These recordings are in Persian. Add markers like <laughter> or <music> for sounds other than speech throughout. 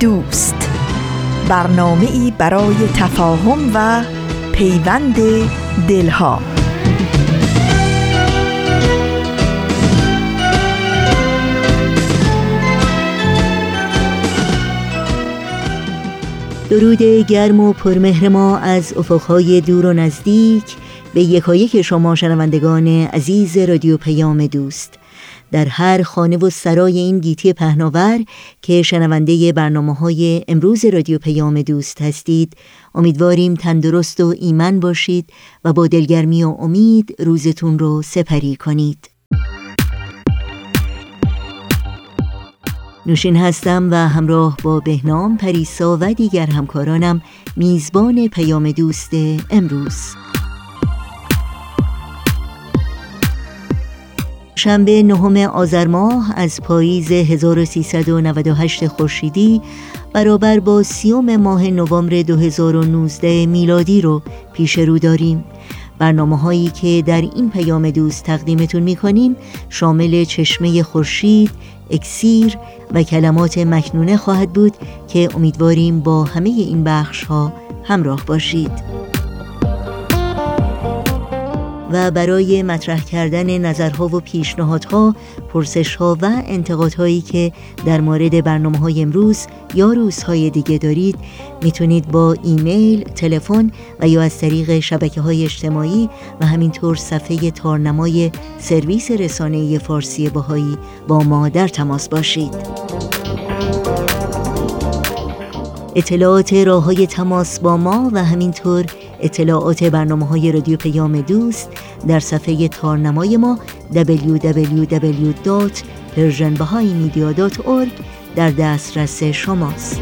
دوست. برنامه ای برای تفاهم و پیوند دلها. درود گرم و پرمهر ما از افقهای دور و نزدیک. به یکایک شما شنوندگان عزیز رادیو پیام دوست. در هر خانه و سرای این گیتی پهناور که شنونده برنامه های امروز رادیو پیام دوست هستید امیدواریم تندرست و ایمن باشید و با دلگرمی و امید روزتون رو سپری کنید. نوشین هستم و همراه با بهنام پریسا و دیگر همکارانم میزبان پیام دوست امروز. شنبه نهم آذر ماه از پاییز 1398 خورشیدی برابر با سیوم ماه نوامبر 2019 میلادی رو پیش رو داریم. برنامه هایی که در این پیام دوست تقدیمتون می کنیم شامل چشمه خورشید، اکسیر و کلمات مکنونه خواهد بود که امیدواریم با همه این بخش ها همراه باشید. و برای مطرح کردن نظرها و پیشنهادها، پرسشها و انتقادهایی که در مورد برنامه های امروز یا روزهای دیگه دارید می‌تونید با ایمیل، تلفن و یا از طریق شبکه های اجتماعی و همینطور صفحه تارنمای سرویس رسانه فارسی باهایی با ما در تماس باشید. اطلاعات راه های تماس با ما و همینطور اطلاعات برنامه های رادیو پیام دوست در صفحه تارنمای ما www.persianbahaimedia.org در دسترس شماست.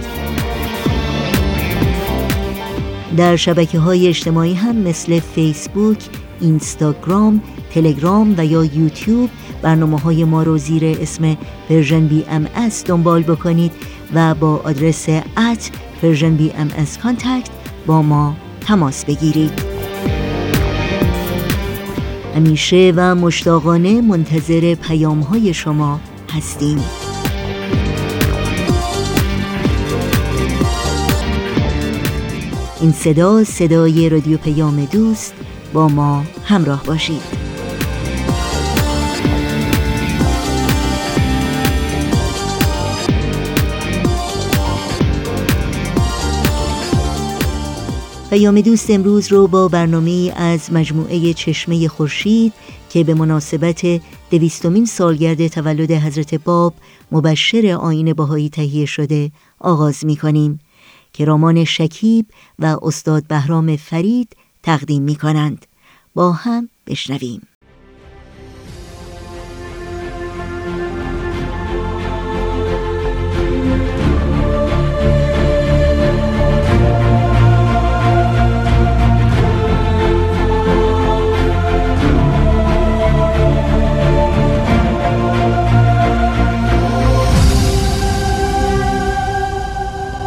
در شبکه های اجتماعی هم مثل فیسبوک، اینستاگرام، تلگرام و یا یوتیوب برنامه های ما رو زیر اسم Persian BMS دنبال بکنید و با آدرس at Persian BMS با ما تماس بگیرید. همیشه و مشتاقانه منتظر پیام های شما هستیم. این صدا صدای رادیو پیام دوست با ما همراه باشید. پیام دوست امروز رو با برنامه از مجموعه چشمه خورشید که به مناسبت دویستمین سالگرد تولد حضرت باب مبشر آین باهایی تهیه شده آغاز می کنیم که رامان شکیب و استاد بهرام فرید تقدیم می کنند با هم بشنویم.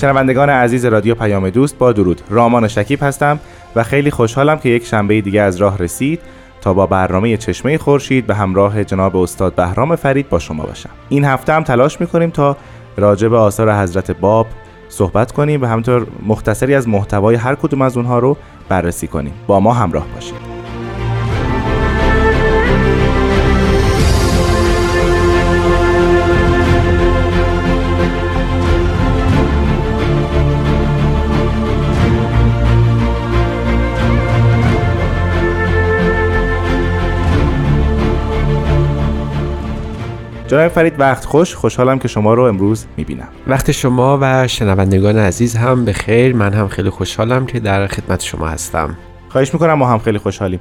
شنوندگان عزیز رادیو پیام دوست با درود. رامان شکیب هستم و خیلی خوشحالم که یک شنبه دیگه از راه رسید تا با برنامه چشمه خورشید به همراه جناب استاد بهرام فرید با شما باشم. این هفته هم تلاش می‌کنیم تا راجع به آثار حضرت باب صحبت کنیم و همینطور مختصری از محتوای هر کدوم از اونها رو بررسی کنیم. با ما همراه باشید. جناب فرید وقت خوش. خوشحالم که شما رو امروز می‌بینم. وقت شما و شنوندگان عزیز هم به خیر. من هم خیلی خوشحالم که در خدمت شما هستم. خواهش می‌کنم ما هم خیلی خوشحالیم.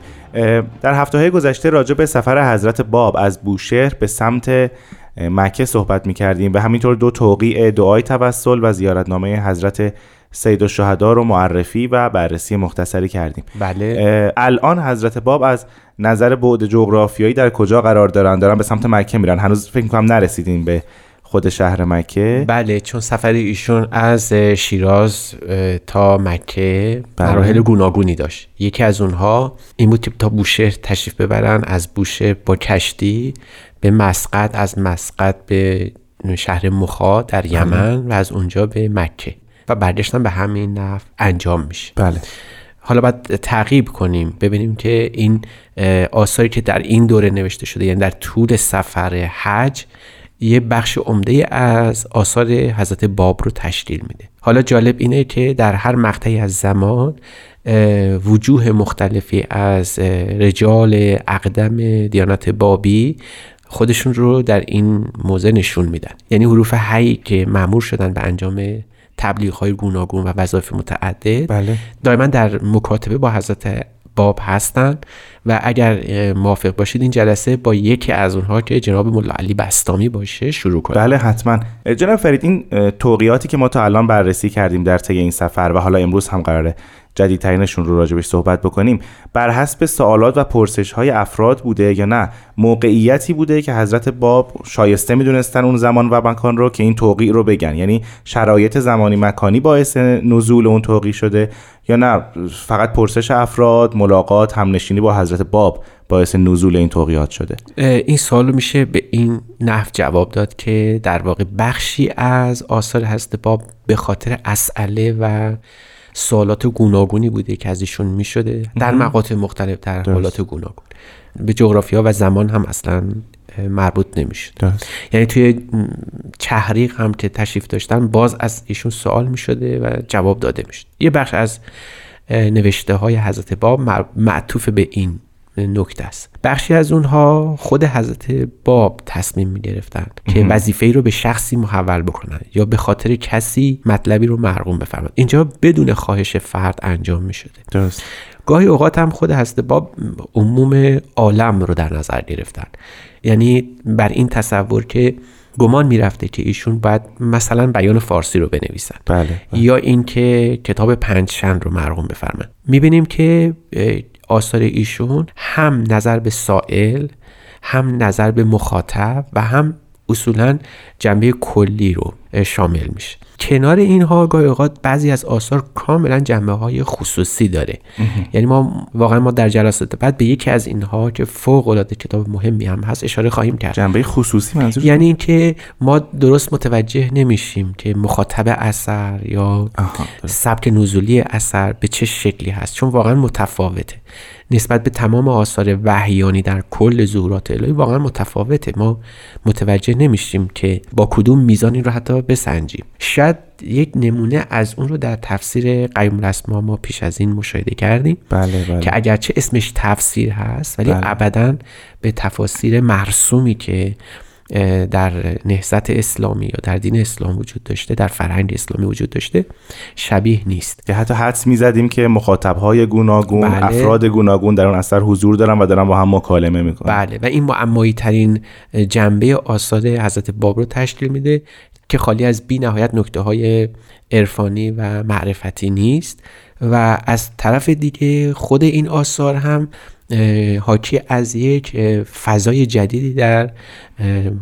در هفته های گذشته راجع به سفر حضرت باب از بوشهر به سمت مکه صحبت می‌کردیم. و همینطور دو توقیع دعای توسل و زیارتنامه حضرت سید الشهدا رو معرفی و بررسی مختصری کردیم. بله. الان حضرت باب از نظر بعد جغرافیایی در کجا قرار دارن؟ دارن به سمت مکه میرن. هنوز فکر کنم نرسیدیم به خود شهر مکه. بله چون سفر ایشون از شیراز تا مکه بله. مراحل گوناگونی داشت. یکی از اونها این بود که تا بوشهر تشریف ببرن از بوشهر با کشتی به مسقط از مسقط به شهر مخا در بله. یمن و از اونجا به مکه. و برگشتن به همین نفع انجام میشه. بله. حالا باید تعقیب کنیم ببینیم که این آثاری که در این دوره نوشته شده یعنی در طول سفر حج یه بخش عمده از آثار حضرت باب رو تشکیل میده. حالا جالب اینه که در هر مقطعی از زمان وجوه مختلفی از رجال اقدم دیانت بابی خودشون رو در این موزه نشون میدن. یعنی حروف هی که معمور شدن به انجام تبلیغ های گوناگون و وظایف متعدد. بله. دائما در مکاتبه با حضرت باب هستن و اگر موافق باشید این جلسه با یکی از اونها که جناب ملا علی بستامی باشه شروع کنیم. بله حتما. جناب فرید این توقیاتی که ما تا الان بررسی کردیم در طی این سفر و حالا امروز هم قراره جدیدترینشون رو راجبش صحبت بکنیم. بر حسب سوالات و پرسش های افراد بوده یا نه موقعیتی بوده که حضرت باب شایسته می‌دونستن اون زمان و مکان رو که این توقیع رو بگن. یعنی شرایط زمانی مکانی باعث نزول اون توقیع شده یا نه. فقط پرسش افراد ملاقات همنشینی با حضرت باب باعث نزول این توقیات شده. این سوال میشه به این نحو جواب داد که در واقع بخشی از آثار حضرت باب به خاطر اسئله و سوالات گوناگونی بوده که از ایشون می‌شده. در مقاطع مختلف در حالات گوناگون. به جغرافیا و زمان هم اصلا مربوط نمی‌شد. یعنی توی چهریق هم که تشریف داشتن باز از ایشون سوال می‌شده و جواب داده می‌شد. یه بخش از نوشته های حضرت باب معطوف به این نکته است. بخشی از اونها خود حضرت باب تصمیم می گرفتن که وظیفه ای رو به شخصی محول بکنن یا به خاطر کسی مطلبی رو مرغوم بفرمند اینجا بدون خواهش فرد انجام می شده درست. گاهی اوقات هم خود حضرت باب عموم عالم رو در نظر گرفتن یعنی بر این تصور که گمان می‌رفته که ایشون باید مثلا بیان فارسی رو بنویسن بله, بله. یا اینکه کتاب پنجشن رو مرغوم بفرمند می‌بینیم که آثار ایشون هم نظر به سائل هم نظر به مخاطب و هم اصولا جنبه کلی رو شامل میشه. کنار اینها گاهی اوقات بعضی از آثار کاملا جنبه های خصوصی داره. یعنی ما واقعا ما در جلسات بعد به یکی از اینها که فوق العاده کتاب مهمی هم هست اشاره خواهیم کرد. جنبه خصوصی منظور یعنی اینکه ما درست متوجه نمیشیم که مخاطب اثر یا سبک نزولی اثر به چه شکلی هست چون واقعا متفاوته. نسبت به تمام آثار وحیانی در کل ظهورات الهی واقعا متفاوته ما متوجه نمیشیم که با کدوم میزان این رو حتی بسنجیم شاید یک نمونه از اون رو در تفسیر قیوم الاسما ما پیش از این مشاهده کردیم بله بله. که اگرچه اسمش تفسیر هست ولی بله. ابدا به تفاسیر مرسومی که در نهضت اسلامی یا در دین اسلام وجود داشته در فرهنگ اسلامی وجود داشته شبیه نیست. که حتی حدس می‌زدیم که مخاطبهای گوناگون بله. افراد گوناگون در اون اثر حضور دارن و دارن با هم مکالمه می‌کنن. بله. و این معمایی ترین جنبه آثار حضرت باب رو تشکیل میده که خالی از بی نهایت نکته های عرفانی و معرفتی نیست. و از طرف دیگه خود این آثار هم حاکی از یک فضای جدیدی در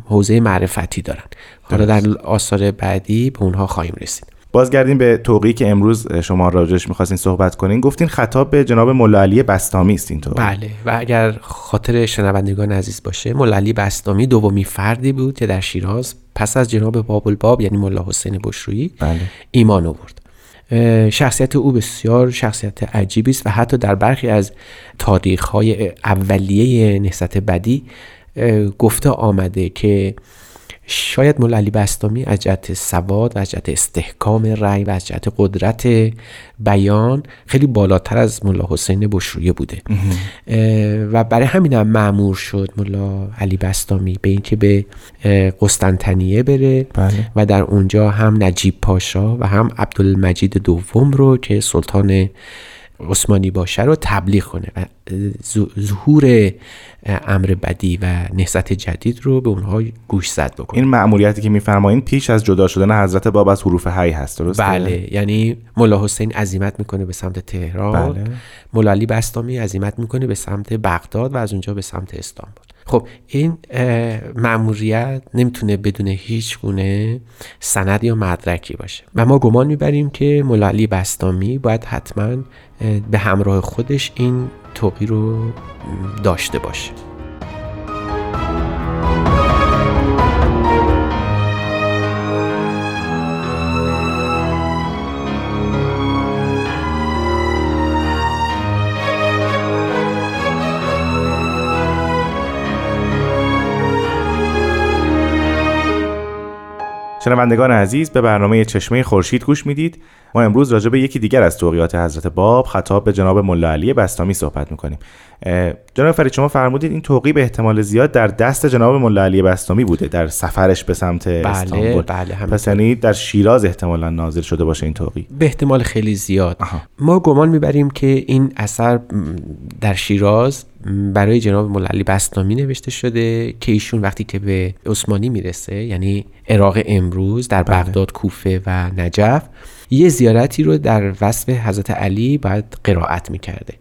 حوزه معرفتی دارن. حالا در آثار بعدی به اونها خواهیم رسید. بازگردیم به توقی که امروز شما راجش می‌خواستین صحبت کنین. گفتین خطاب به جناب مولا علی بستامی است این بله. و اگر خاطر شنوندگان عزیز باشه مولا علی بستامی دومی فردی بود که در شیراز پس از جناب باب الباب یعنی مولا حسین بشرویی بله. ایمان آورد. شخصیت او بسیار شخصیت عجیبی است و حتی در برخی از تاریخ های اولیه نهضت بدی گفته آمده که شاید مولا علی بستامی از جهت سواد و از جهت استحکام رأی و از جهت قدرت بیان خیلی بالاتر از مولا حسین بشرویه بوده. و برای همین هم معمور شد مولا علی بستامی به اینکه به قسطنطنیه بره. بله. و در اونجا هم نجیب پاشا و هم عبدالمجید دوم رو که سلطان عثمانی باشه رو تبلیغ کنه و ظهور امر بدی و نهضت جدید رو به اونها گوش زد بکنه. این مأموریتی که میفرمایین پیش از جدا شدن حضرت باب از حروف هی هست درسته؟ بله یعنی ملا حسین عزیمت می‌کنه به سمت تهران. بله. مولا علی بستامی عزیمت می‌کنه به سمت بغداد و از اونجا به سمت استانبول. خب این مأموریت نمی‌تونه بدون هیچ گونه سند یا مدرکی باشه. و ما گمان می‌بریم که مولا علی بستامی باید حتما به همراه خودش این توقی رو داشته باشه. شنوندگان عزیز به برنامه چشمه خورشید گوش می‌دید. ما امروز راجع به یکی دیگر از توقیات حضرت باب خطاب به جناب ملا علی بستامی صحبت می‌کنیم. جناب فرید شما فرمودید این توقی به احتمال زیاد در دست جناب ملا علی بستامی بوده در سفرش به سمت بله، استانبول. بله پس یعنی در شیراز احتمالا نازل شده باشه این توقی به احتمال خیلی زیاد. ما گمان می‌بریم که این اثر در شیراز برای جناب مولا علی بستامی نوشته شده که ایشون وقتی که به عثمانی می‌رسه یعنی عراق امروز در بله. بغداد کوفه و نجف یه زیارتی رو در وصف حضرت علی باید قرائت می‌کرده.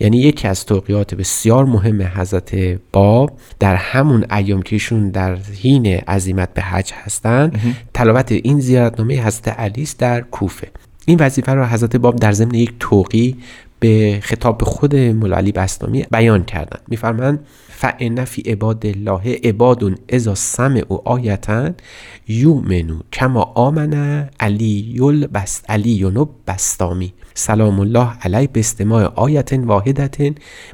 یعنی یکی از توقیات بسیار مهم حضرت باب در همون ایام که ایشون در حین عزیمت به حج هستن تلاوت این زیارتنامه حضرت علی است در کوفه. این وظیفه رو حضرت باب در ضمن یک توقی به خطاب خود مولا علی بستامی بیان کردن. میفرمند فان فی عباد الله عباد اذا سمعوا آیتا یؤمنو کما آمن علی بست علی بستامی سلام الله علی به استماع آیت واحدت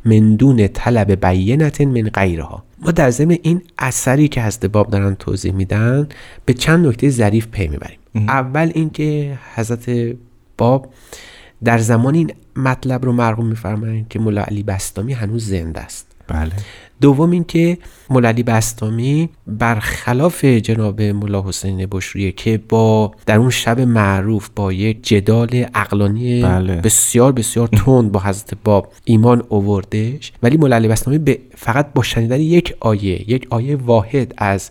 من دون طلب بینت من غیرها. ما در ضمن این اثری که حضرت باب دارن توضیح میدن به چند نکته ظریف پی می‌بریم. اول اینکه حضرت باب در زمان این مطلب رو مرقوم میفرمایند که مولا علی بستامی هنوز زنده است بله دوم اینکه مولا علی بستامی برخلاف جناب مولا حسین بشریه که با در اون شب معروف با یک جدال اقلانی بله. بسیار بسیار تند با حضرت باب ایمان اووردش ولی مولا علی بستامی فقط با شنیدن یک آیه یک آیه واحد از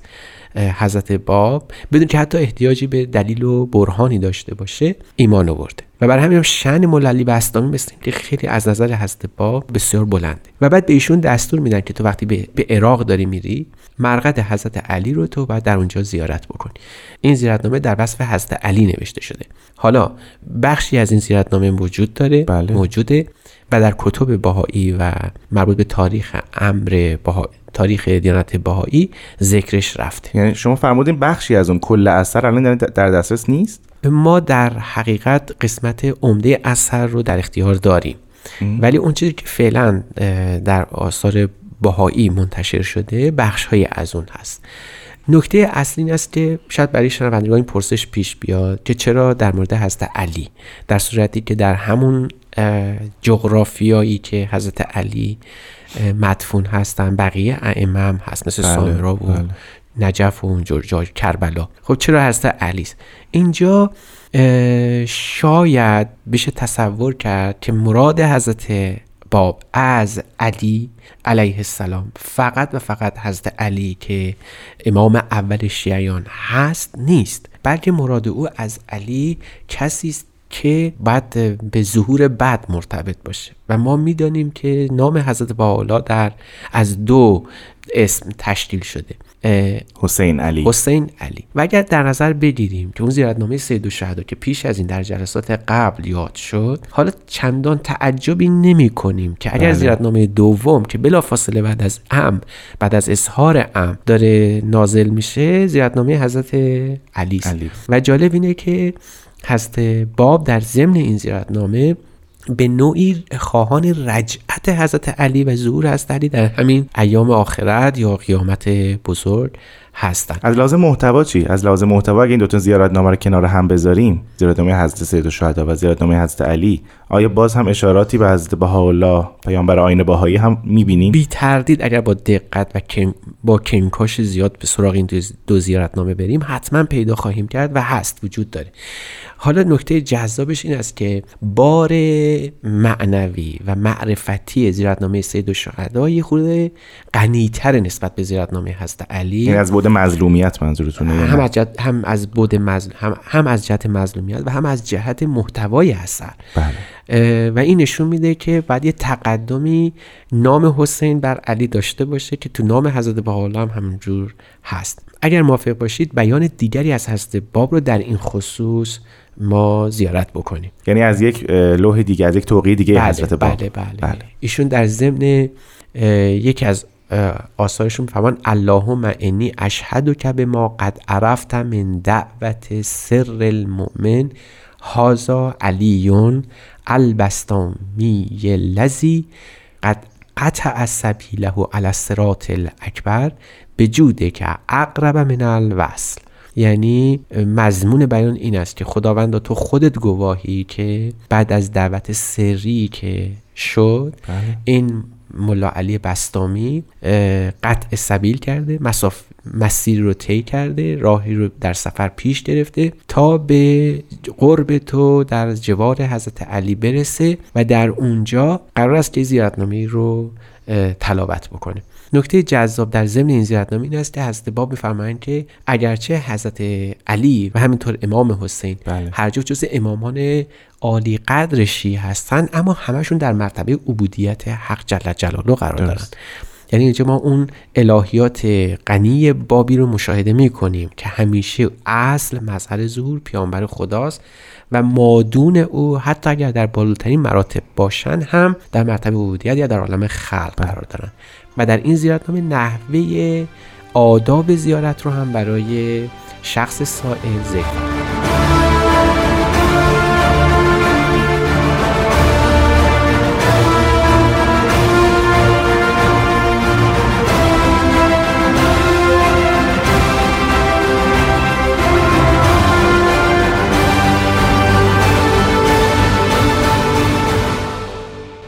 حضرت باب بدون که حتی احتیاجی به دلیل و برهانی داشته باشه ایمان آورده. و برای همین هم شن موللی بستامی مثل که خیلی از نظر حضرت باب بسیار بلنده. و بعد به ایشون دستور میدن که تو وقتی به, به عراق داری میری مرقد حضرت علی رو تو باید در اونجا زیارت بکنی. این زیارتنامه در وصف حضرت علی نوشته شده. حالا بخشی از این زیارتنامه وجود داره بله. موجوده و در کتب باهایی و مربوط به تاریخ امر باها... تاریخ دیانت باهایی ذکرش رفته. یعنی شما فرمودین بخشی از اون کل اثر الان در دسترس نیست؟ ما در حقیقت قسمت عمده اثر رو در اختیار داریم. ولی اون چیزی که فعلا در آثار باهایی منتشر شده بخش های از اون هست. نکته اصلی این است که شاید برای شنوندگان این پرسش پیش بیاد که چرا در مورد حضرت علی در صورتی که در همون جغرافیایی که حضرت علی مدفون هستن بقیه ائمه هم هست مثل بله، سامرا و بله. نجف و اونجور جای کربلا. خب چرا حضرت علی است اینجا شاید بشه تصور کرد که مراد حضرت باب از علی علیه السلام فقط و فقط حضرت علی که امام اول شیعیان هست نیست. بلکه مراد او از علی کسی است که بعد به ظهور بد مرتبط باشه. و ما می‌دانیم که نام حضرت باولا در از دو اسم تشکیل شده. حسین علی. حسین علی. و اگر در نظر بگیریم که اون زیارتنامه سید شهدا که پیش از این در جلسات قبل یاد شد حالا چندان تعجبی نمی کنیم که اگر بله. زیارتنامه دوم که بلا فاصله بعد از ام بعد از اظهار ام داره نازل میشه زیارتنامه حضرت علی, علی. و جالب اینه که حضرت باب در ضمن این زیارتنامه به نوعی خواهان رجعت حضرت علی و ظهور حضرت در همین ایام آخرت یا قیامت بزرگ هستن. از لحاظ محتوا چی؟ از لحاظ محتوا اگه این دو تا زیارتنامه رو کنار هم بذاریم زیارتنامه حضرت سید الشهدا و زیارتنامه حضرت علی آیا باز هم اشاراتی به حضرت بهاءالله پیامبر آینه بهایی هم می‌بینیم؟ بی تردید اگر با دقت و با کنکاش زیاد به سراغ این دو زیارتنامه بریم حتما پیدا خواهیم کرد و هست وجود داره. حالا نکته جذابش این است که بار معنوی و معرفتی زیارتنامه سید الشهدا یه خورده غنیتر نسبت به زیارتنامه هست علی این از بود مظلومیت منظورتونه هم از جهت هم از بود مظلوم هم, هم از جهت مظلومیت و هم از جهت محتوای اثر. بله. و این نشون میده که بعد یه تقدمی نام حسین بر علی داشته باشه که تو نام حضرت بهاءالله هم همینجور هست. اگر موافق باشید بیان دیگری از حضرت باب رو در این خصوص ما زیارت بکنیم. یعنی از یک لوح دیگه از یک توقی دیگه بله، حضرت باب. بله بله, بله. ایشون در ضمن یکی از آثارشون فرمان اللهم انی اشهد که به ما قد عرفت من دعوت سر المؤمن هازا علیون البستامی لذی قد قطع سبیله علی الصراط الاکبر به جوده که اقرب من الوصل یعنی مضمون بیان این است که خداوند تو خودت گواهی که بعد از دعوت سری که شد بله. این ملا علی بستامی قطع سبیل کرده مساف مسیر رو طی کرده راهی رو در سفر پیش گرفته تا به قرب تو در جوار حضرت علی برسه و در اونجا قرار است که زیارتنامه رو تلاوت بکنه نکته جذاب در ضمن این زیارتنامه این است که حضرت باب میفرمایند که اگرچه حضرت علی و همینطور امام حسین بله. هر جفت جز امامان عالی قدر شیعه هستند اما همشون در مرتبه عبودیت حق جل جلاله قرار دارند یعنی اینجا ما اون الهیات غنی بابی رو مشاهده می کنیم که همیشه اصل مظهر ظهور پیامبر خداست و مادون او حتی اگر در بالاترین مراتب باشن هم در مرتبه عبودیت یا در عالم خلق قرار دارن. و در این زیارتنامه نحوه آداب زیارت رو هم برای شخص سائل ذکر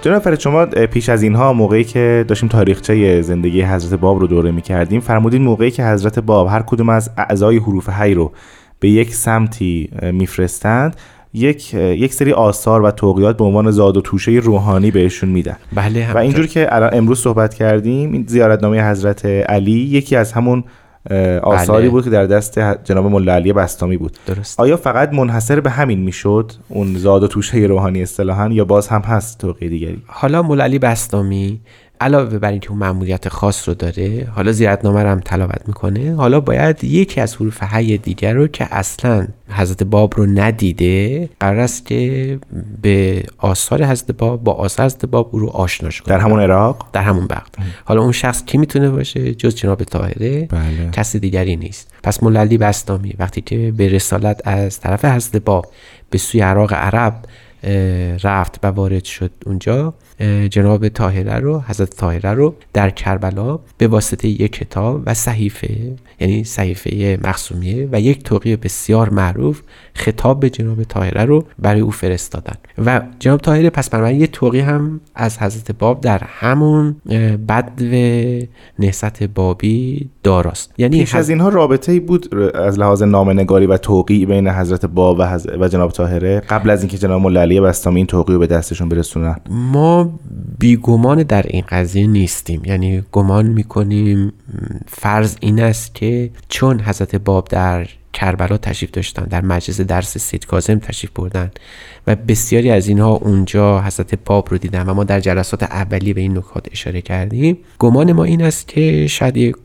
جناب فرد شما پیش از اینها موقعی که داشتیم تاریخچه زندگی حضرت باب رو دوره می‌کردیم فرمودین موقعی که حضرت باب هر کدوم از اعضای حروف حی رو به یک سمتی میفرستند یک یک سری آثار و توقیات به عنوان زاد و توشه روحانی بهشون میدن. بله و اینجور که الان امروز صحبت کردیم این زیارتنامه حضرت علی یکی از همون آثاری بله. بود که در دست جناب ملا علی بستامی بود درست. آیا فقط منحصر به همین می‌شد اون زاد و توشه روحانی اصطلاحا یا باز هم هست توقی دیگری حالا ملا علی بستامی علاوه بر اینکه اون معمولیت خاص رو داره حالا زیارتنامه رو هم تلاوت می‌کنه حالا باید یکی از حروف حی دیگر رو که اصلا حضرت باب رو ندیده قرار است که به آثار حضرت باب با آثار حضرت باب او رو آشناش کنه در همون عراق؟ در همون وقت حالا اون شخص کی می‌تونه باشه؟ جز جناب طاهره. بله. کسی دیگری نیست. پس مولدی بستامی وقتی که به رسالت از طرف حضرت باب به سوی عراق عرب رفت و وارد شد اونجا جناب طاهره رو حضرت طاهره رو در کربلا به واسطه یک کتاب و صحیفه یعنی صحیفه مخصومیه و یک توقیه بسیار معروف خطاب به جناب طاهره رو برای او فرستادن. و جناب طاهره پس بنابراین یه توقیه هم از حضرت باب در همون بدو نهست بابی داراست. یعنی پیش از اینها رابطه ای بود از لحاظ نامنگاری و توقیع بین حضرت باب و, و جناب طاهره؟ قبل از اینکه جناب مولا علی بستامی این توقیه رو به دستشون برسونن. ما بیگمان در این قضیه نیستیم. یعنی گمان می‌کنیم فرض این است که چون حضرت باب در کربلا تشریف داشتن در مجلس درس سید کازم تشریف بردن و بسیاری از اینها اونجا حضرت باب رو دیدن و ما در جلسات اولی به این نکات اشاره کردیم. گمان ما این است که شاید یک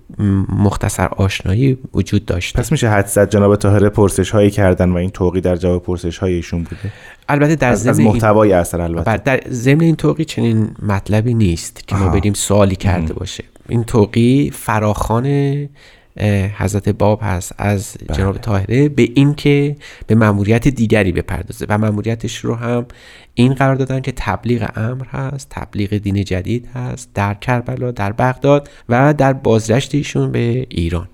مختصر آشنایی وجود داشت پس میشه حد زد جناب طاهره پرسش هایی کردن و این توقی در جواب پرسش های ایشون بوده؟ البته در از, از محتوای اثر البته. در ضمن این توقی چنین مطلبی نیست که ما بریم سوالی کرده باشه. این توقی فراخان حضرت باب هست از بله. جناب طاهره به اینکه به مأموریت دیگری بپردازه و مأموریتش رو هم این قرار دادن که تبلیغ امر هست تبلیغ دین جدید هست در کربلا در بغداد و در بازگشت ایشون به ایران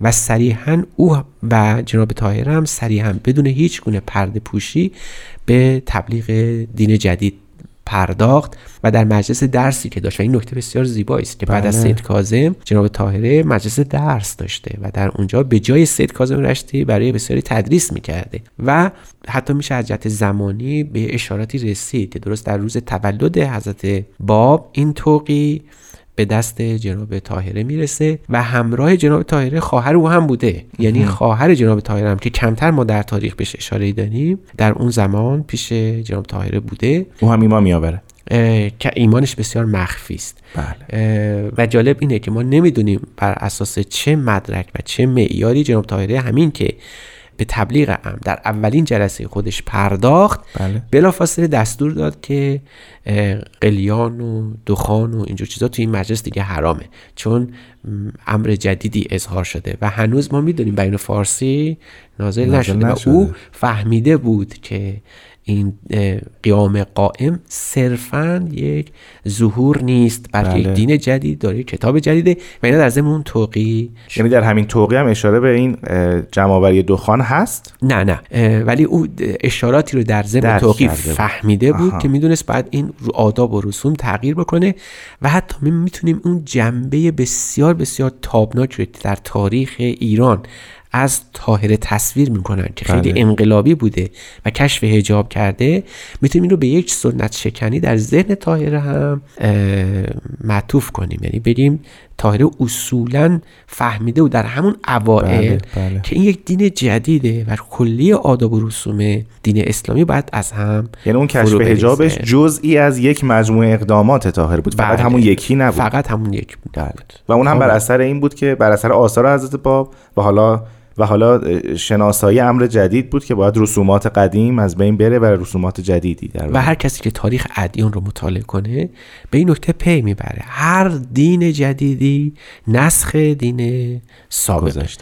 و صریحا او و جناب طاهر هم صریحا بدون هیچ گونه پرده پوشی به تبلیغ دین جدید پرداخت و در مجلس درسی که داشت و این نکته بسیار زیبایی است که بعد از بله. سید کاظم جناب طاهره مجلس درس داشته و در اونجا به جای سید کاظم رشتی برای بسیاری تدریس می‌کرده و حتی میشه از جهت زمانی به اشاراتی رسید که درست در روز تولد حضرت باب این توقی به دست جناب طاهره می‌رسه و همراه جناب طاهره خواهر او هم بوده. یعنی خواهر جناب طاهره هم که کمتر ما در تاریخ بهش اشاره داریم در اون زمان پیش جناب طاهره بوده. او هم ایمان میآوره. که ایمانش بسیار مخفی است. بله. و جالب اینه که ما نمی‌دونیم بر اساس چه مدرک و چه معیاری جناب طاهره همین که به تبلیغ ام. در اولین جلسه خودش پرداخت. بله. بلافاصله دستور داد که قلیان و دخان و اینجور چیزا تو این مجلس دیگه حرامه. چون امر جدیدی اظهار شده و هنوز ما می‌دونیم بیان فارسی نازل, نازل نشده, و نشده. او فهمیده بود که این قیام قائم صرفا یک ظهور نیست بلکه بله. یک دین جدید داره کتاب جدیده و اینا در ضمن توقی یعنی در همین توقی هم اشاره به این جمعآوری دخان هست نه نه ولی او اشاراتی رو در ضمن بود. فهمیده بود آها. که می‌دونست بعد این رو آداب و رسوم تغییر بکنه و حتی می می‌تونیم اون جنبه بسیار بسیار تابناک رو در تاریخ ایران از طاهره تصویر می‌کنن که خیلی بله. انقلابی بوده و کشف هجاب کرده می‌تونیم این رو به یک سنت شکنی در ذهن طاهره هم معطوف کنیم یعنی بگیم طاهره اصولا فهمیده بود در همون اوائل بله، بله. که این یک دین جدیده و کلی آداب و رسوم دین اسلامی باید از هم یعنی اون کشف. حجابش جزئی از یک مجموعه اقدامات طاهر بود فقط بله. همون یکی نبود فقط همون یک بود بله. و اون هم بر. اثر این بود که بر اثر آثار حضرت باب و حالا و حالا شناسایی امر جدید بود که باید رسومات قدیم از بین بره و رسومات جدیدی در و هر کسی که تاریخ ادیان رو مطالعه کنه به این نکته پی می‌بره. هر دین جدیدی نسخ دین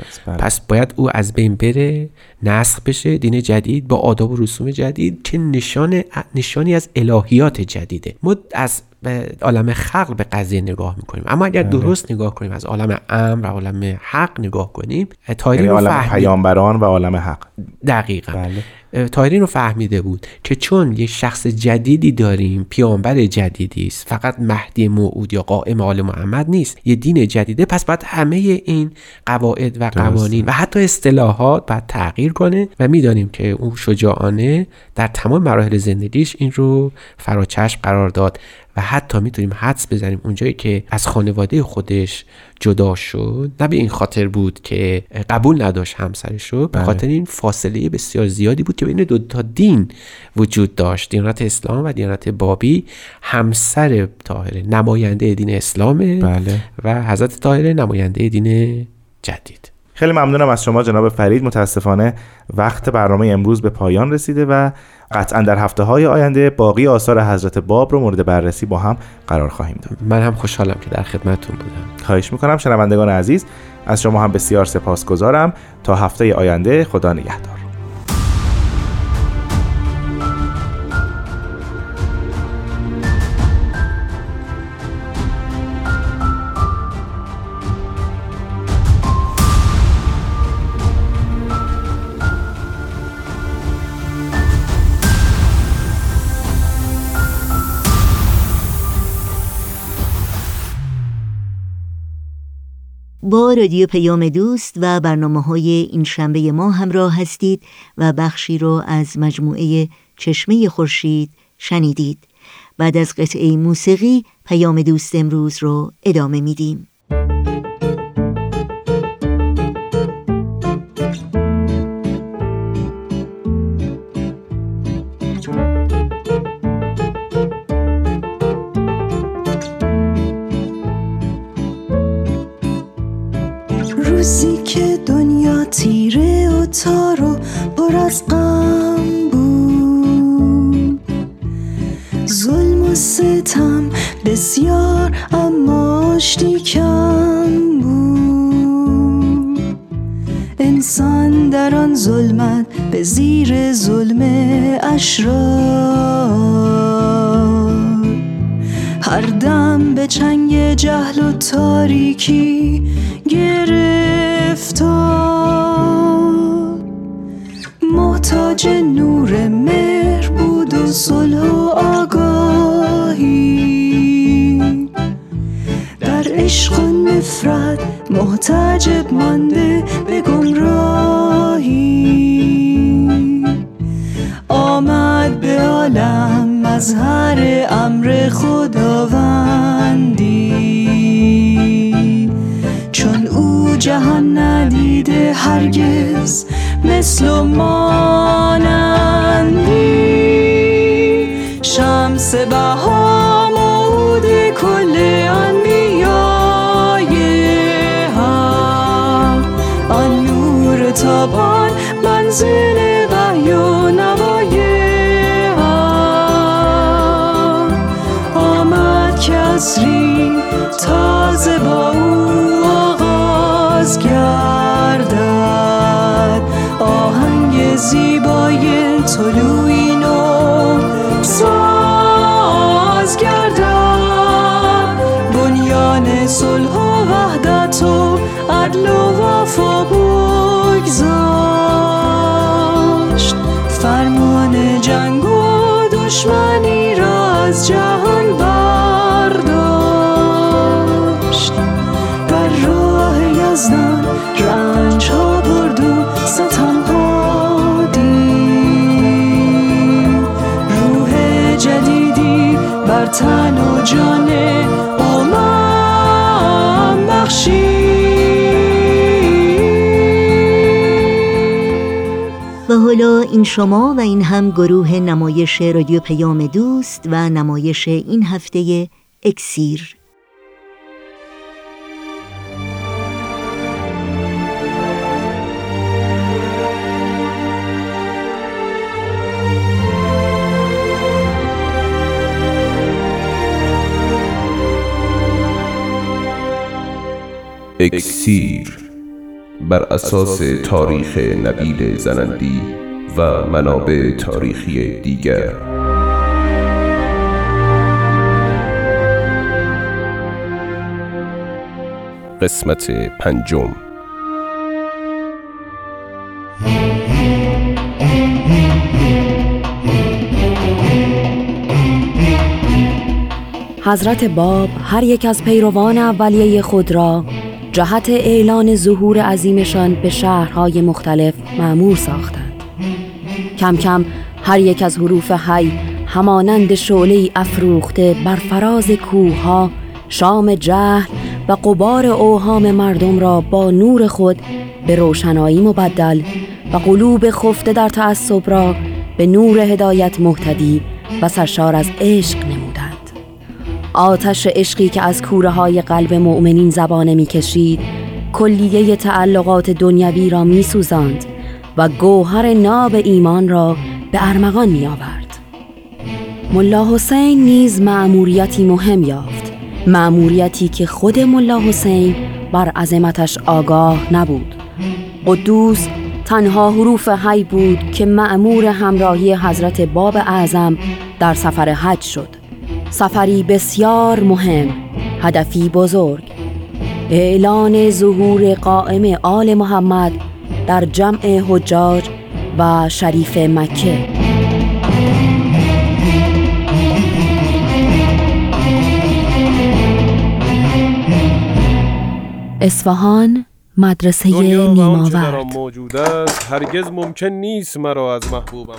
است. بله. پس باید او از بین بره نسخ بشه دین جدید با آداب و رسوم جدید که نشان نشانی از الهیات جدیده. ما از به عالم خلق به قضیه نگاه می‌کنیم. اما اگر بله. درست نگاه کنیم از عالم امر و عالم حق نگاه کنیم تایری یعنی عالم پیامبران و عالم حق. دقیقا. بله. تایرین رو فهمیده بود که چون یک شخص جدیدی داریم پیامبر جدیدی است فقط مهدی موعود یا قائم آل محمد نیست یه دین جدیده پس باید همه این قواعد و قوانین و حتی اصطلاحات باید تغییر کنه و می‌دانیم که اون شجاعانه در تمام مراحل زندگیش این رو فراچشم قرار داد. و حتی می‌تونیم حدس بزنیم اونجایی که از خانواده خودش جدا شد. نه به این خاطر بود که قبول نداشت همسرش رو به بله. خاطر این فاصله بسیار زیادی بود که بین دو تا دین وجود داشت. دیانت اسلام و دیانت بابی. همسر طاهره نماینده دین اسلامه بله. و حضرت طاهره نماینده دین جدید. خیلی ممنونم از شما جناب فرید. متاسفانه وقت برنامه امروز به پایان رسیده و قطعا در هفته های آینده باقی آثار حضرت باب رو مورد بررسی با هم قرار خواهیم داد. من هم خوشحالم که در خدمتتون بودم. خواهش می‌کنم. شنوندگان عزیز از شما هم بسیار سپاسگزارم. تا هفته آینده خدا نگهدار. با رادیو پیام دوست و برنامه های این شنبه ما همراه هستید و بخشی رو از مجموعه چشمه خورشید شنیدید. بعد از قطعه موسیقی پیام دوست امروز رو ادامه میدیم. تاریکی جهان ندیده هرگز مثل و مانندی. شمس بها مود کل انبیای هم. آن نور تابان منزل وحی و نوای هم. آمد کسری تازه با او آغاز گردد آهنگ زیبای طلوعی نو ساز گردد بنیان صلح و وحدت و عدل و وفا بگذاشت. فرمان جنگ و دشمنی را از جهان حالا این شما و این هم گروه نمایش رادیو پیام دوست و نمایش این هفته اکسیر. اکسیر بر اساس تاریخ نبیل زنندی و منابع تاریخی دیگر. قسمت پنجم. حضرت باب هر یک از پیروان اولیه خود را جهت اعلان ظهور عظیمشان به شهرهای مختلف معمور ساختند. کم کم هر یک از حروف حی همانند شعله افروخته بر فراز کوهها شام جهل و قبار اوهام مردم را با نور خود به روشنایی مبدل و قلوب خفته در تعصب را به نور هدایت مهتدی و سرشار از عشق نمودند. آتش عشقی که از کوره های قلب مؤمنین زبانه می‌کشید کلیه تعلقات دنیوی را میسوزاند. و گوهر ناب ایمان را به ارمغان می آورد. ملا حسین نیز مأموریتی مهم یافت. مأموریتی که خود ملا حسین بر عظمتش آگاه نبود. قدوس تنها حروف حی بود که مأمور همراهی حضرت باب اعظم در سفر حج شد. سفری بسیار مهم هدفی بزرگ. اعلان ظهور قائم آل محمد در جمع حجاج و شریف مکه. اصفهان مدرسه نیماورد. موجود است هرگز ممکن نیست مرا از محبوبم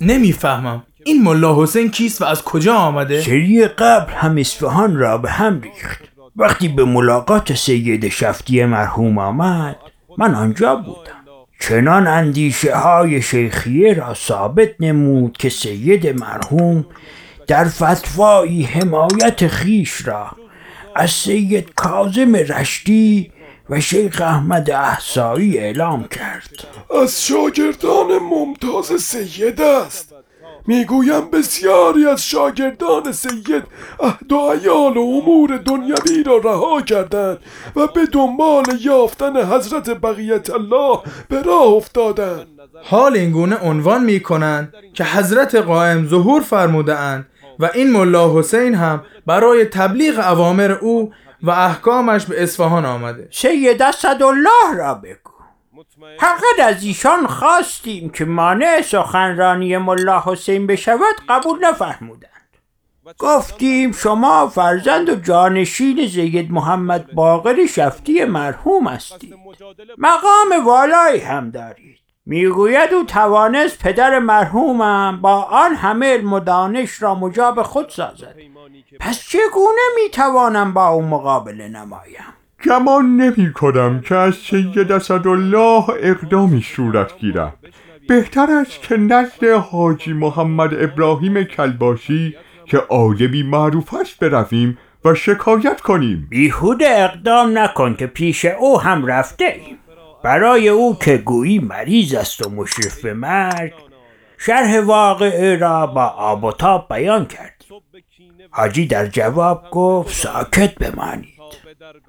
نمی‌فهمم. این ملا حسین کیست و از کجا آمده؟ سری قبل هم اصفهان را به هم ریخت. وقتی به ملاقات سید شفتی مرحوم آمد من آنجا بودم. چنان اندیشه های شیخیه را ثابت نمود که سید مرحوم در فتوایی حمایت خیش را از سید کازم رشتی و شیخ احمد احسایی اعلام کرد. از شاگردان ممتاز سید است. می‌گویم بسیاری از شاگردان سید عهد و ایال و امور دنیوی را رها کردند و به دنبال یافتن حضرت بقیت الله به راه افتادند. حال اینگونه عنوان می کنند که حضرت قائم ظهور فرموده اند و این ملا حسین هم برای تبلیغ اوامر او و احکامش به اصفهان آمده. سید اسدالله را بگو. فقط از ایشان خواستیم که مانع سخنرانی ملا حسین بشود قبول نفرمودند. گفتیم شما فرزند و جانشین زید محمد باقر شفتی مرحوم هستید مقام والایی هم دارید. می‌گوید او توانست پدر مرحومم با آن همه علم را مجاب خود سازد. پس چگونه می‌توانم با او مقابله نمایم؟ گمان نمی کنم که از سید اسدالله اقدامی صورت گیرد. بهتر است که نزد حاجی محمد ابراهیم کلباشی که عالمی معروف است برویم و شکایت کنیم. بیهود اقدام نکن که پیش او هم رفته ایم. برای او که گویی مریض است و مشرف به مرگ شرح واقعه را با آب و تاب بیان کرد حاجی در جواب گفت ساکت بمانید.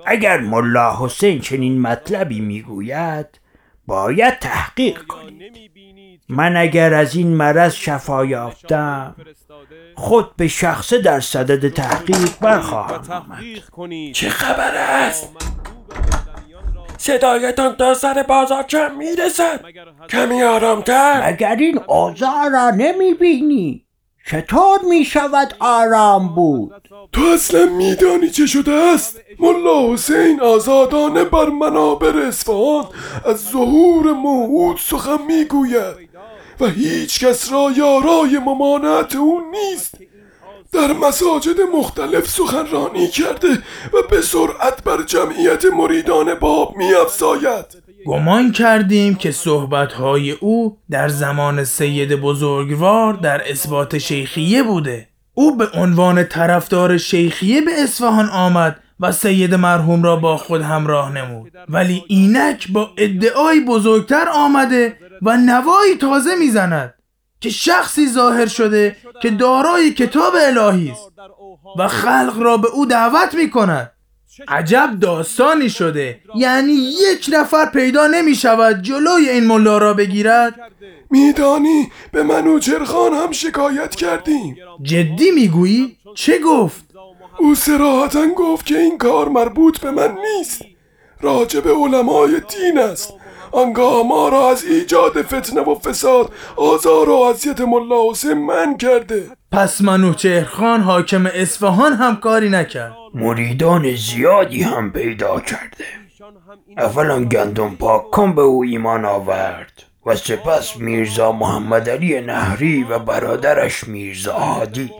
اگر ملا حسین چنین مطلبی می‌گوید باید تحقیق کنید. من اگر از این مرض شفا یافتم خود به شخصه در صدد تحقیق برخواهم آمد. چه خبر است؟ صدایتان تا سر بازار کم می‌رسد؟ کمی آرامتر. مگر این اوضاع را نمی‌بینی؟ چطور می شود آرام بود؟ تو اصلا میدانی چه شده است؟ ملا حسین آزادانه بر منابر اصفهان از ظهور موعود سخن می‌گوید و هیچ کس را یارای ممانعت او نیست. در مساجد مختلف سخنرانی کرده و به سرعت بر جمعیت مریدان باب می افزاید گمان کردیم که صحبتهای او در زمان سید بزرگوار در اثبات شیخیه بوده. او به عنوان طرفدار شیخیه به اصفهان آمد و سید مرحوم را با خود همراه نمود. ولی اینک با ادعای بزرگتر آمده و نوایی تازه می‌زند که شخصی ظاهر شده که دارای کتاب الهی است و خلق را به او دعوت می کند عجب داستانی شده. یعنی یک نفر پیدا نمی شود جلوی این ملا را بگیرد. میدانی به منوچرخان هم شکایت کردیم. جدی می‌گویی؟ چه گفت؟ او سراحتا گفت که این کار مربوط به من نیست. راجب علمای دین است. آنگاه ما را از ایجاد فتنه و فساد آزار و اذیت ملا حسین من کرده. پس منوچهر حاکم اصفهان هم کاری نکرد. مریدان زیادی هم پیدا کرده. اولا گندم پاک کن به او ایمان آورد و سپس میرزا محمد علی نهری و برادرش میرزا هادی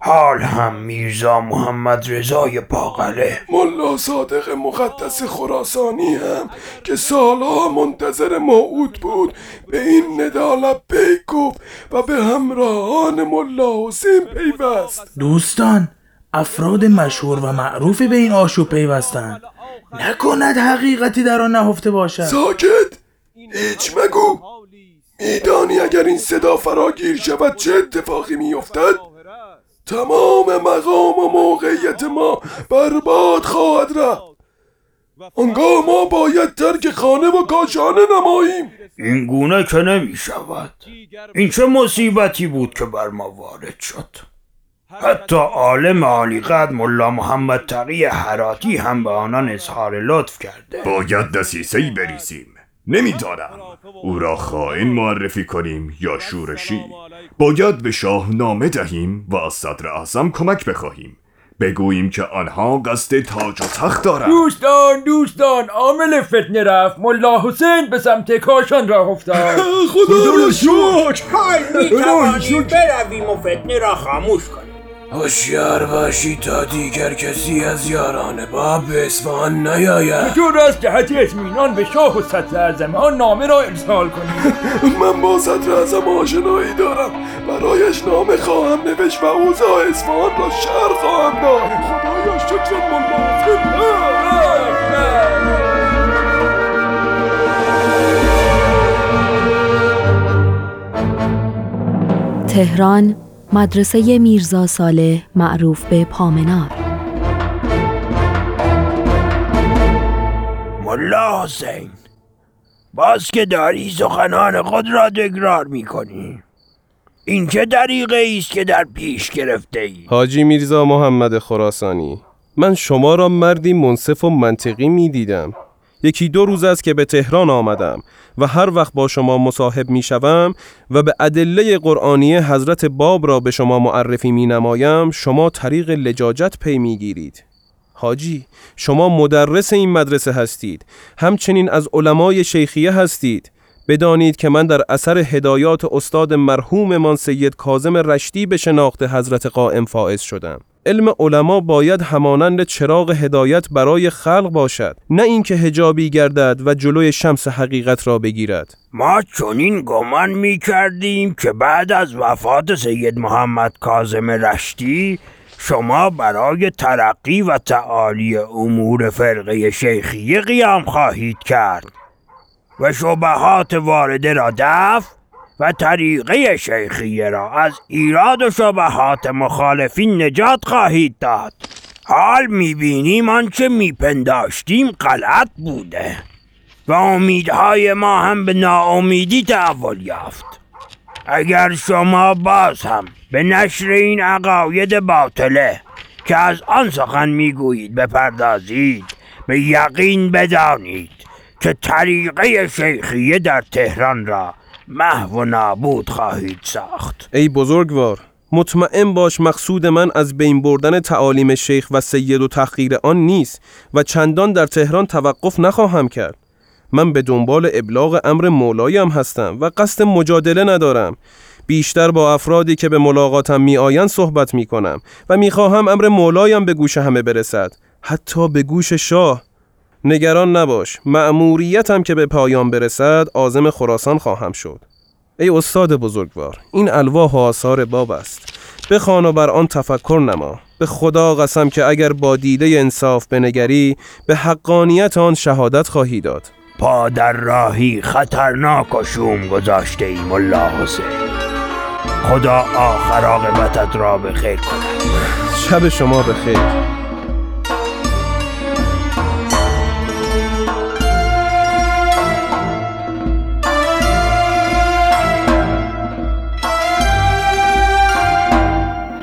حال هم میرزا محمد رضای پاقله ملا صادق مقدس خراسانی هم که سالها منتظر موعود بود. به این ندالب پی گفت و به همراهان ملا حسین پیوست. دوستان افراد مشهور و معروفی به این آشوب پیوستند نکند حقیقتی در آن نهفته باشد. ساکت! هیچ مگو! میدانی اگر این صدا فراگیر شود چه اتفاقی میافتد؟ تمام مقام و موقعیت ما برباد خواهد رفت. آنگاه ما باید ترک خانه و کاشانه نماییم. این گونه که نمی شود این چه مصیبتی بود که بر ما وارد شد؟ حتی عالم عالی قد ملا محمد تقی حراتی هم به آنان اظهار لطف کرده. باید دسیسه بریزیم. نمی‌دانم او را خائن معرفی کنیم یا شورشی. باید به شاه نامه دهیم و از صدر اعظم کمک بخواهیم. بگوییم که آنها قصد تاج و تخت دارند. دوستان دوستان عامل فتنه رفت. ملا حسین به سمت کاشان را افتاد. خدا را شکر. می برویم و فتنه را خاموش کنیم. هوشیار باشی تا دیگر کسی از یاران باب به اصفهان نیاید. چطور از جهت اطمینان به شاه و صدر اعظم آن نامه را ارسال کنیم <laughs> من با صدر اعظم آشنایی دارم. برایش نامه خواهم نوشت و اوضاع اصفهان را شهر خواهم داد. خدایا شکر تهران مدرسه میرزا ساله معروف به پامنار. ملا حسین باز که داری سخنان خود را تکرار می‌کنی. این چه دریقه است که در پیش گرفته ای؟ حاجی میرزا محمد خراسانی من شما را مردی منصف و منطقی می دیدم یکی دو روز است که به تهران آمدم و هر وقت با شما مصاحب می شوم و به ادله قرآنی حضرت باب را به شما معرفی می نمایم شما طریق لجاجت پی می گیرید حاجی شما مدرس این مدرسه هستید. همچنین از علمای شیخیه هستید. بدانید که من در اثر هدایات استاد مرحوممان سید کازم رشتی به شناخت حضرت قائم فائز شدم. علم علما باید همانند چراغ هدایت برای خلق باشد نه اینکه هجابی گردد و جلوی شمس حقیقت را بگیرد. ما چنین گمان می کردیم که بعد از وفات سید محمد کازم رشتی شما برای ترقی و تعالی امور فرقه شیخیه قیام خواهید کرد و شبهات وارده را دفع و طریقه شیخیه را از ایراد و شبهات مخالفین نجات خواهید داد. حال می‌بینیم آنچه میپنداشتیم غلط بوده و امیدهای ما هم به ناامیدی تحول یافت. اگر شما باز هم به نشر این عقاید باطله که از آن سخن می‌گویید بپردازید به یقین بدانید که طریقه شیخیه در تهران را محو و نابود خواهید ساخت. ای بزرگوار مطمئن باش مقصود من از بین بردن تعالیم شیخ و سید و تحقیر آن نیست و چندان در تهران توقف نخواهم کرد. من به دنبال ابلاغ امر مولایم هستم و قصد مجادله ندارم. بیشتر با افرادی که به ملاقاتم می آیند صحبت می کنم و می خواهم امر مولایم به گوش همه برسد حتی به گوش شاه. نگران نباش. مأموریتم که به پایان برسد آزم خراسان خواهم شد. ای استاد بزرگوار این الواح و آثار باب است. بخوان و بر آن تفکر نما. به خدا قسم که اگر با دیده انصاف بنگری به حقانیت آن شهادت خواهی داد. پا در راهی خطرناک و شوم گذاشته ای ملا حسین. خدا آخر عاقبتت را به خیر کند. شب شما به خیر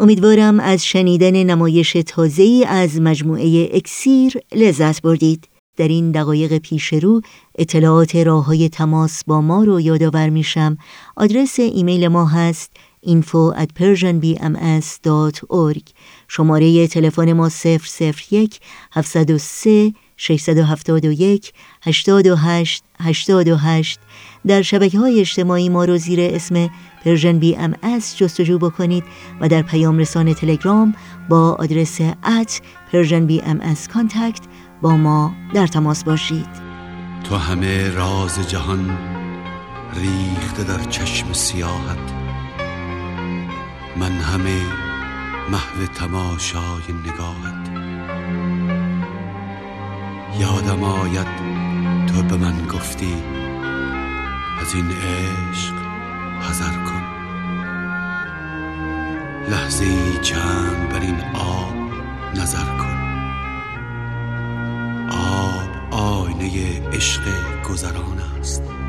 امیدوارم از شنیدن نمایش تازه‌ای از مجموعه اکسیر لذت بردید. در این دقایق پیش رو اطلاعات راه های تماس با ما رو یادآور میشم. آدرس ایمیل ما هست info at persianbms.org شماره تلفن ما 001 703 671 828 828 در شبکه های اجتماعی ما رو زیر اسم Persian BMS جستجو بکنید و در پیام رسان تلگرام با آدرس at Persian BMS contact با ما در تماس باشید. تو همه راز جهان ریخته در چشم سیاهت من همه محو تماشای نگاهت. یادم آید تو به من گفتی از این عشق حذر کن. لحظه ای چند بر این آب نظر کن. آب آینه عشق گذران است.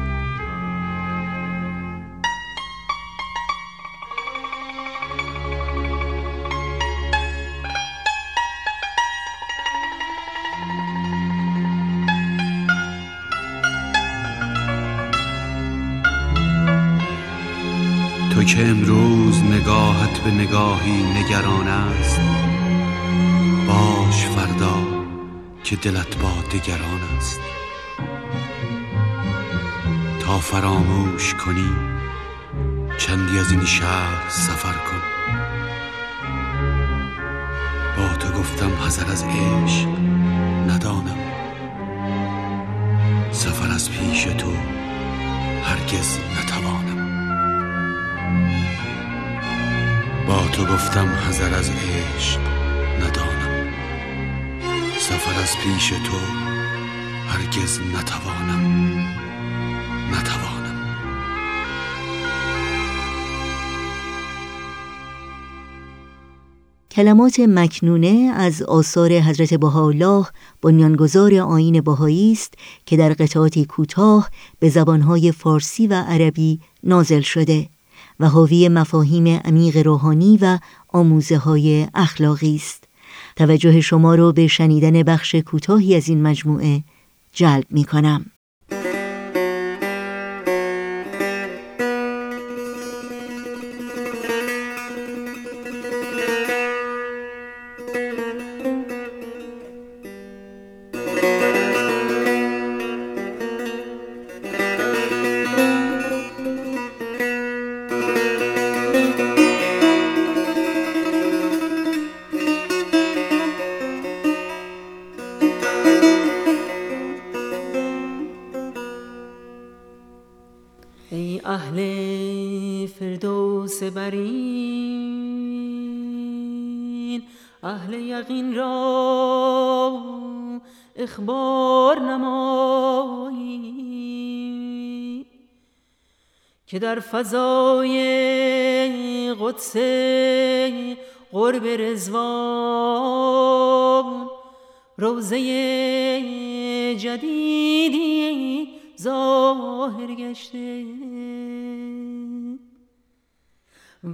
که امروز نگاهت به نگاهی نگران است باش فردا که دلت با دگران است. تا فراموش کنی چندی از این شهر سفر کن. با تو گفتم حذر از عشق ندانم. سفر از پیش تو هرگز نتوانم. تو گفتم حذر از عشق ندانم. سفر از پیش تو هرگز نتوانم. نتوانم. کلمات مکنونه از آثار حضرت بهاءالله بنیانگذار آین بهایی است که در قطعاتی کوتاه به زبانهای فارسی و عربی نازل شده. و حاوی مفاهیم عمیق روحانی و آموزه های اخلاقی است. توجه شما را به شنیدن بخش کوتاهی از این مجموعه جلب می کنم اهل یقین را اخبار نمایی که در فضای قدس قرب رزوان روزه جدیدی ظاهر گشته.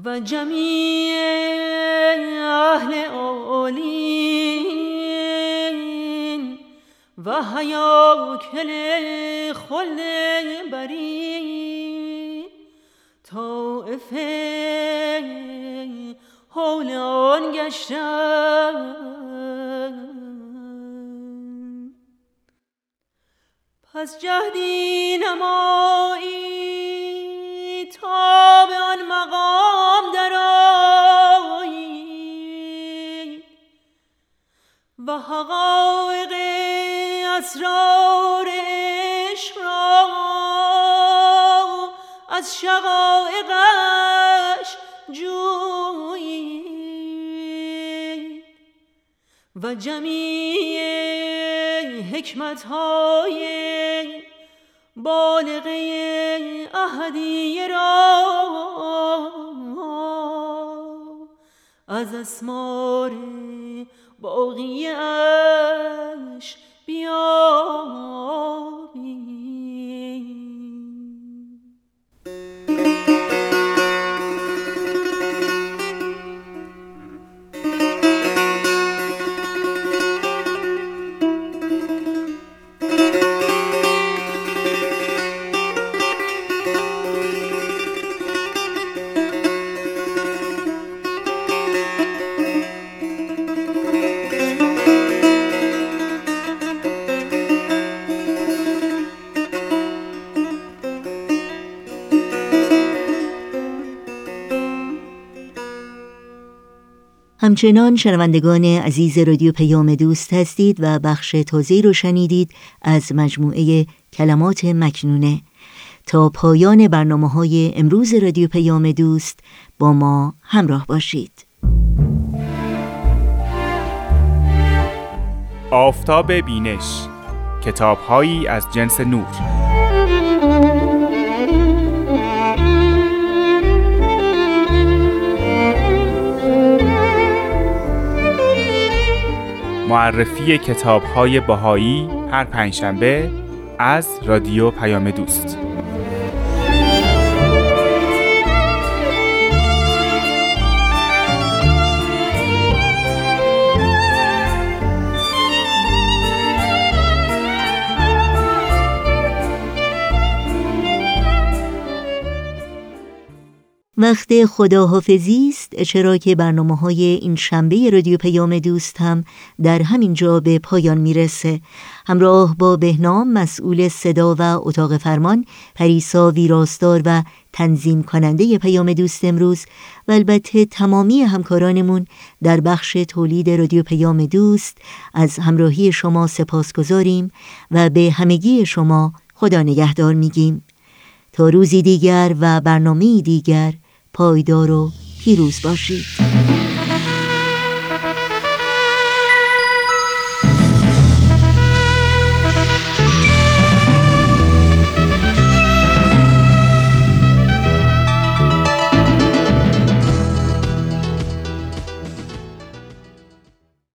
و جمیع اهل اولین و حیاکل خل بری طائف حول آن گشتن پس جهدی نمایی تا به آن مقام درایی و حقایق اسرار عشق را از شقایقش جویی. و جمیع حکمت های بالغه اهدیه را از اسمار باقیه اش همچنان شنوندگان عزیز رادیو پیام دوست هستید و بخش تازه رو شنیدید از مجموعه کلمات مکنونه. تا پایان برنامه های امروز رادیو پیام دوست با ما همراه باشید. آفتاب بینش کتابهایی از جنس نور. معرفی کتاب های بهایی هر پنجشنبه از رادیو پیام دوست. وقت خداحافظی است چرا که برنامه های این شنبه رادیو پیام دوست هم در همین جا به پایان می‌رسه. همراه با بهنام مسئول صدا و اتاق فرمان پریسا ویراستار و تنظیم کننده پیام دوست امروز و البته تمامی همکارانمون در بخش تولید رادیو پیام دوست از همراهی شما سپاس گذاریم و به همگی شما خدا نگهدار میگیم. تا روزی دیگر و برنامه دیگر پایدار و پیروز باشید.